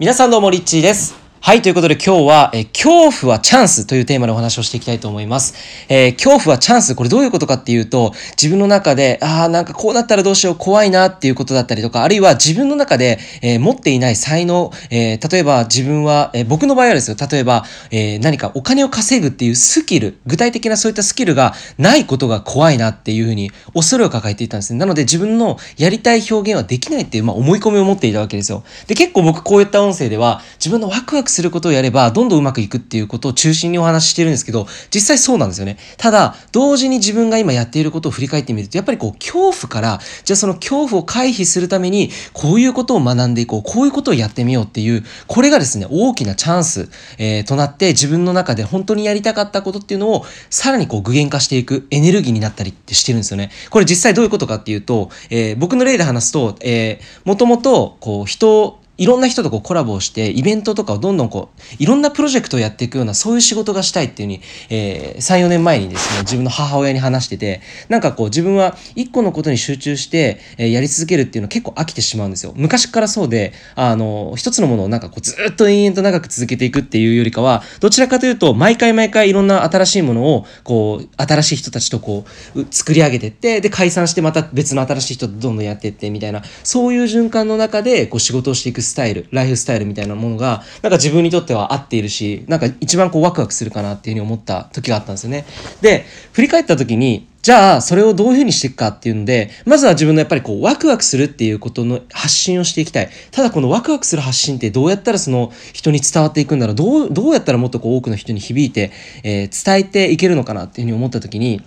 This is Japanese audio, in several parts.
皆さんどうもリッチーです。はい、ということで今日は、え恐怖はチャンスというテーマでお話をしていきたいと思います。えー恐怖はチャンス、これどういうことかっていうと、自分の中で、ああ、なんかこうなったらどうしよう、怖いなっていうことだったりとか、あるいは自分の中で、えー持っていない才能、えー例えば自分は、え僕の場合はですよ、例えば、え何かお金を稼ぐっていうスキル、具体的なそういったスキルがないことが怖いなっていうふうに恐れを抱えていたんですね。なので自分のやりたい表現はできないっていう、まあ、思い込みを持っていたわけですよ。で、結構僕こういった音声では、自分のワクワクすることをやれば、どんどんうまくいくっていうことを中心にお話ししてるんですけど、実際そうなんですよね。ただ、同時に自分が今やっていることを振り返ってみると、やっぱりこう、恐怖から、じゃあその恐怖を回避するために、こういうことを学んでいこう、こういうことをやってみようっていう、これがですね、大きなチャンス、えーとなって、自分の中で本当にやりたかったことっていうのを、さらにこう具現化していくエネルギーになったりってしてるんですよね。これ実際どういうことかっていうと、えー僕の例で話すと、えー、もともと、こう、人をいろんな人とこうコラボをして、イベントとかをどんどんこう、いろんなプロジェクトをやっていくような、そういう仕事がしたいっていうふうに、えー、3、4年前にですね、自分の母親に話してて、なんかこう、自分は一個のことに集中して、えーやり続けるっていうの結構飽きてしまうんですよ。昔からそうで、あの、一つのものをなんかこう、ずっと延々と長く続けていくっていうよりかは、どちらかというと、毎回毎回いろんな新しいものを、こう、新しい人たちとこう、作り上げてって、で、解散してまた別の新しい人とどんどんやってって、みたいな、そういう循環の中で、こう、仕事をしていくスタイル、ライフスタイルみたいなものが、なんか自分にとっては合っているし、なんか一番こう、ワクワクするかなっていうふうに思った時があったんですよね。で、振り返った時に、じゃあ、それをどういうふうにしていくかっていうので、まずは自分のやっぱりこう、ワクワクするっていうことの発信をしていきたい。ただ、このワクワクする発信ってどうやったらその人に伝わっていくんだろうどう、どうやったらもっとこう、多くの人に響いて、えー伝えていけるのかなっていうふうに思った時に、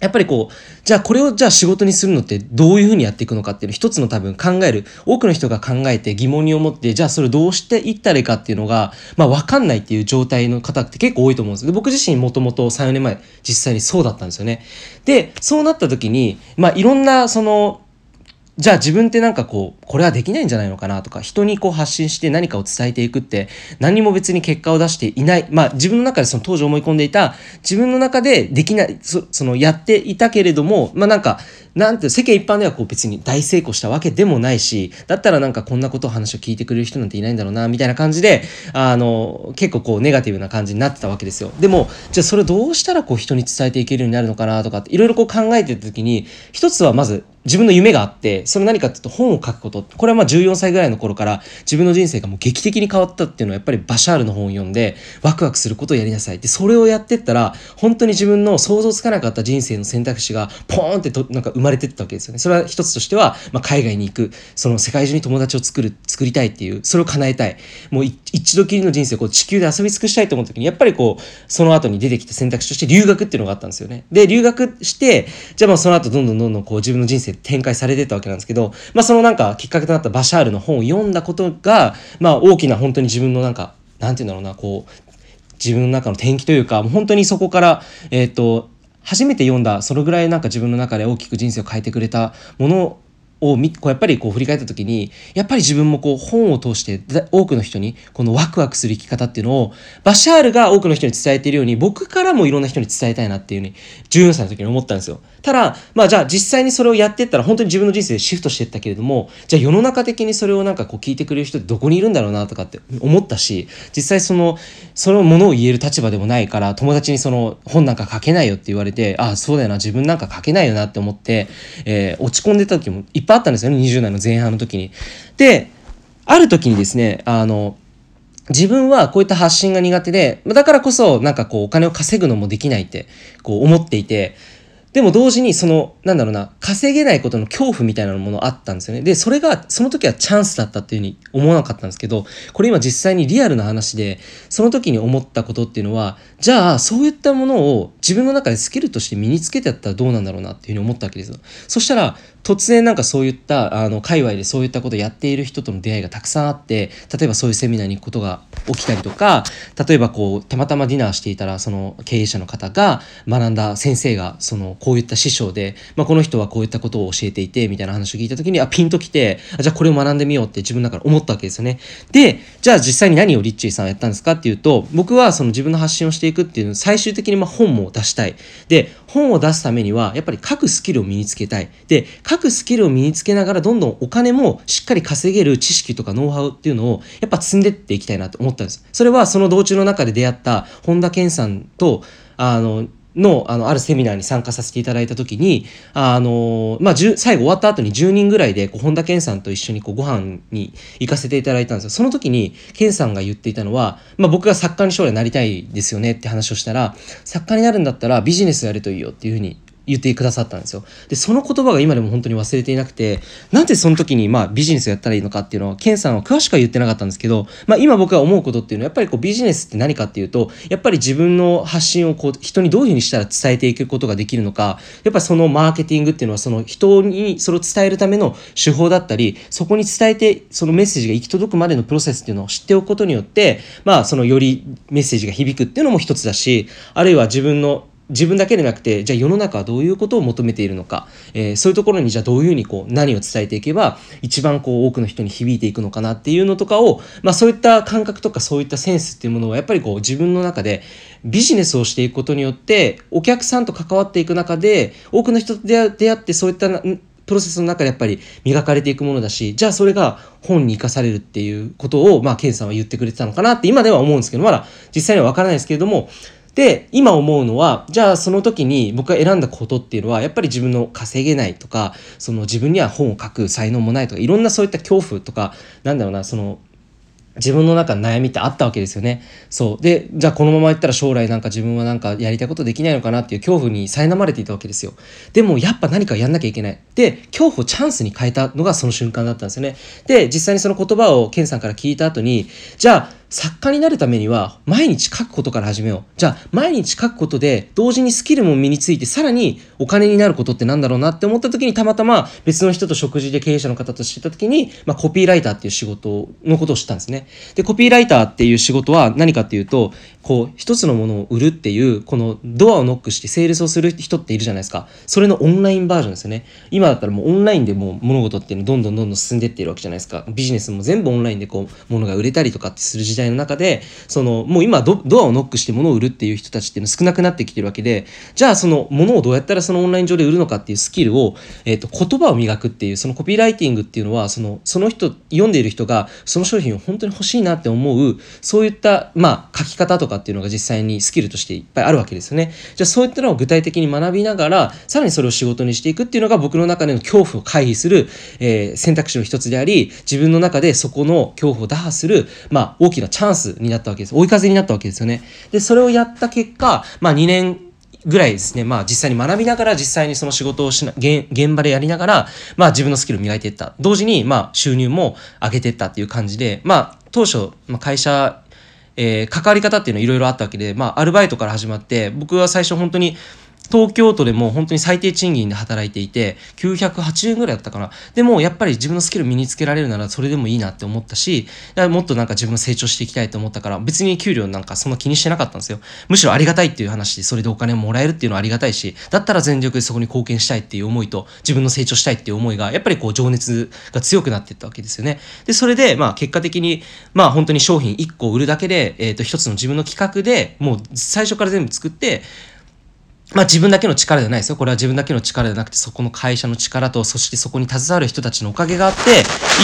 やっぱりこう、じゃあこれをじゃあ仕事にするのってどういうふうにやっていくのかっていうの一つの多分考える、多くの人が考えて疑問に思って、じゃあそれをどうしていったらいいかっていうのが、まあわかんないっていう状態の方って結構多いと思うんですで、僕自身もともと3、4年前実際にそうだったんですよね。で、そうなった時に、まあいろんなその、じゃあ自分ってなんかこう、これはできないんじゃないのかなとか、人にこう発信して何かを伝えていくって、何も別に結果を出していない。まあ自分の中でその当時思い込んでいた、自分の中でできない、そのやっていたけれども、まあなんか、なんて世間一般ではこう別に大成功したわけでもないし、だったらなんかこんなことを話を聞いてくれる人なんていないんだろうな、みたいな感じで、あの、結構こうネガティブな感じになってたわけですよ。でも、じゃあそれどうしたらこう人に伝えていけるようになるのかなとかって、いろいろこう考えてた時に、一つはまず自分の夢があって、それ何かっていうと本を書くこと。これはまあ14歳ぐらいの頃から自分の人生がもう劇的に変わったっていうのはやっぱりバシャールの本を読んで、ワクワクすることをやりなさい。で、それをやってったら、本当に自分の想像つかなかった人生の選択肢がポーンってとなんか生まれてったわけですよね。それは一つとしては、まあ、海外に行く、その世界中に友達を作る、作りたいっていう、それを叶えたい。もう一度きりの人生をこう地球で遊び尽くしたいと思った時に、やっぱりこう、その後に出てきた選択肢として留学っていうのがあったんですよね。で、留学して、じゃあまあその後どんどんどんどんこう自分の人生展開されてたわけなんですけど、まあそのなんかきっかけとなったバシャールの本を読んだことが、まあ大きな本当に自分のなんか、なんていうんだろうな、こう、自分の中の転機というか、もう本当にそこから、えっ、と、初めて読んだ、そのぐらいなんか自分の中で大きく人生を変えてくれたものをみこうやっぱりこう振り返った時にやっぱり自分もこう本を通して多くの人にこのワクワクする生き方っていうのをバシャールが多くの人に伝えているように僕からもいろんな人に伝えたいなっていうふうに14歳の時に思ったんですよ。ただまあじゃあ実際にそれをやっていったら本当に自分の人生でシフトしていったけれどもじゃあ世の中的にそれをなんかこう聞いてくれる人ってどこにいるんだろうなとかって思ったし実際そのそのものを言える立場でもないから友達にその本なんか書けないよって言われてああそうだよな自分なんか書けないよなって思って、えー落ち込んでた時もいっぱいあったんですよね20代の前半の時に。である時にですねあの自分はこういった発信が苦手で、だからこそなんかこうお金を稼ぐのもできないってこう思っていて、でも同時にその、なんだろうな、稼げないことの恐怖みたいなものあったんですよね。で、それが、その時はチャンスだったっていうふうに思わなかったんですけど、これ今実際にリアルな話で、その時に思ったことっていうのは、じゃあそういったものを自分の中でスキルとして身につけてやったらどうなんだろうなっていうふうに思ったわけですよ。そしたら、突然なんかそういった、あの、界隈でそういったことをやっている人との出会いがたくさんあって、例えばそういうセミナーに行くことが起きたりとか、例えばこう、たまたまディナーしていたら、その経営者の方が学んだ先生が、その、こういった師匠で、まあ、この人はこういったことを教えていて、みたいな話を聞いたときに、あ、ピンときて、あじゃあこれを学んでみようって自分の中で思ったわけですよね。で、じゃあ実際に何をリッチーさんはやったんですかっていうと、僕はその自分の発信をしていくっていう最終的にま本も出したい。で、本を出すためには、やっぱり書くスキルを身につけたい。で、書くスキルを身につけながら、どんどんお金もしっかり稼げる知識とかノウハウっていうのを、やっぱ積んでっていきたいなと思ったんです。それはその道中の中で出会った本田健さんと、あの、のあのあるセミナーに参加させていただいた時にあの、まあ、最後終わった後に10人ぐらいでこう本田健さんと一緒にこうご飯に行かせていただいたんですよ。その時に健さんが言っていたのは、まあ、僕が作家に将来なりたいですよねって話をしたら作家になるんだったらビジネスやるといいよっていうふうに言ってくださったんですよ。で、その言葉が今でも本当に忘れていなくて、なんでその時にまあビジネスをやったらいいのかっていうのは、ケンさんは詳しくは言ってなかったんですけど、まあ今僕が思うことっていうのは、やっぱりこうビジネスって何かっていうと、やっぱり自分の発信をこう人にどういうふうにしたら伝えていくことができるのか、やっぱりそのマーケティングっていうのはその人にそれを伝えるための手法だったり、そこに伝えてそのメッセージが行き届くまでのプロセスっていうのを知っておくことによって、まあそのよりメッセージが響くっていうのも一つだし、あるいは自分の自分だけでなくてじゃあ世の中はどういうことを求めているのか、えー、そういうところにじゃあどういうふうにこう何を伝えていけば一番こう多くの人に響いていくのかなっていうのとかを、まあ、そういった感覚とかそういったセンスっていうものをやっぱりこう自分の中でビジネスをしていくことによってお客さんと関わっていく中で多くの人と出会ってそういったプロセスの中でやっぱり磨かれていくものだし、じゃあそれが本に生かされるっていうことを、まあ、ケンさんは言ってくれてたのかなって今では思うんですけど、まだ実際にはわからないですけれども、で、今思うのは、じゃあその時に僕が選んだことっていうのは、やっぱり自分の稼げないとか、その自分には本を書く才能もないとか、いろんなそういった恐怖とか、なんだろうな、その自分の中の悩みってあったわけですよね。そう。で、じゃあこのままいったら将来なんか自分はなんかやりたいことできないのかなっていう恐怖に苛まれていたわけですよ。でもやっぱ何かやんなきゃいけない。で、恐怖をチャンスに変えたのがその瞬間だったんですよね。で、実際にその言葉をケンさんから聞いた後に、じゃあ作家になるためには毎日書くことから始めよう。じゃあ毎日書くことで同時にスキルも身についてさらにお金になることってなんだろうなって思った時にたまたま別の人と食事で経営者の方としてた時に、まあ、コピーライターっていう仕事のことを知ったんですね。で、コピーライターっていう仕事は何かっていうと、こう一つのものを売るっていうこのドアをノックしてセールスをする人っているじゃないですか。それのオンラインバージョンですよね。今だったらもうオンラインでもう物事っていうのどんどんどんどん進んでっているわけじゃないですか。ビジネスも全部オンラインでこう物が売れたりとかってする時代代の中で、その、もう今ドアをノックして物を売るっていう人たちっていうの少なくなってきてるわけで、じゃあその物をどうやったらそのオンライン上で売るのかっていうスキルを、えっ、ー、と、言葉を磨くっていう、そのコピーライティングっていうのは、その、その人、読んでいる人が、その商品を本当に欲しいなって思う、そういった、まあ、書き方とかっていうのが実際にスキルとしていっぱいあるわけですよね。じゃあそういったのを具体的に学びながら、さらにそれを仕事にしていくっていうのが僕の中での恐怖を回避する、えー、選択肢の一つであり、自分の中でそこの恐怖を打破する、まあ、大きなチャンスになったわけです。追い風になったわけですよね。で、それをやった結果、まあ2年ぐらいですね、まあ実際に学びながら実際にその仕事をしな、現場でやりながら、まあ自分のスキルを磨いていった。同時に、まあ収入も上げていったっていう感じで、まあ当初、まあ、会社、えー、関わり方っていうのはいろいろあったわけで、まあアルバイトから始まって、僕は最初本当に東京都でも本当に最低賃金で働いていて、980円ぐらいだったかな。でも、やっぱり自分のスキル身につけられるならそれでもいいなって思ったし、もっとなんか自分成長していきたいと思ったから、別に給料なんかそんな気にしてなかったんですよ。むしろありがたいっていう話で、それでお金もらえるっていうのはありがたいし、だったら全力でそこに貢献したいっていう思いと、自分の成長したいっていう思いが、やっぱりこう情熱が強くなっていったわけですよね。で、それで、まあ結果的に、まあ本当に商品1個売るだけで、えっ、ー、と一つの自分の企画でもう最初から全部作って、まあ自分だけの力じゃないですよ。これは自分だけの力じゃなくて、そこの会社の力と、そしてそこに携わる人たちのおかげがあって、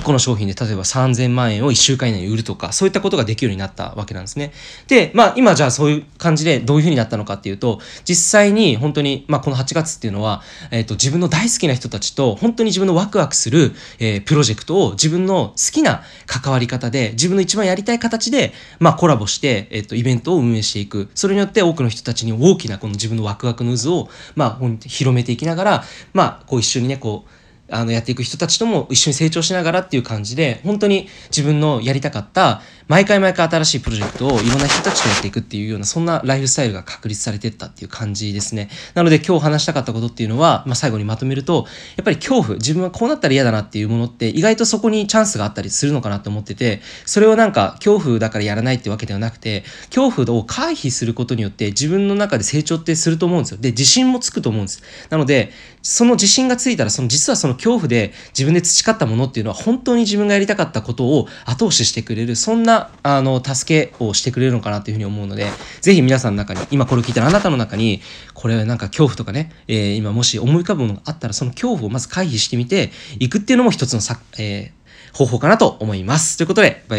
1個の商品で例えば3000万円を1週間以内に売るとか、そういったことができるようになったわけなんですね。で、まあ今じゃあそういう感じでどういうふうになったのかっていうと、実際に本当に、まあこの8月っていうのは、えっ、ー、と自分の大好きな人たちと、本当に自分のワクワクする、えー、プロジェクトを自分の好きな関わり方で、自分の一番やりたい形で、まあコラボして、えっ、ー、とイベントを運営していく。それによって多くの人たちに大きなこの自分のワクワクの渦を、まあ、広めていきながら、まあ、こう一緒にね、こう、あの、やっていく人たちとも一緒に成長しながらっていう感じで、本当に自分のやりたかった、毎回毎回新しいプロジェクトをいろんな人たちとやっていくっていうような、そんなライフスタイルが確立されてったっていう感じですね。なので今日話したかったことっていうのは、まあ、最後にまとめると、やっぱり恐怖、自分はこうなったら嫌だなっていうものって意外とそこにチャンスがあったりするのかなと思ってて、それをなんか恐怖だからやらないってわけではなくて、恐怖を回避することによって自分の中で成長ってすると思うんですよ。で、自信もつくと思うんです。なので、その自信がついたら、その実はその恐怖で自分で培ったものっていうのは本当に自分がやりたかったことを後押ししてくれる、そんなな、あの、助けをしてくれるのかなというふうに思うので、ぜひ皆さんの中に、今これを聞いたらあなたの中に、これはなんか恐怖とかね、えー、今もし思い浮かぶものがあったら、その恐怖をまず回避してみていくっていうのも一つのさ、えー、方法かなと思います。ということでバイ、バイ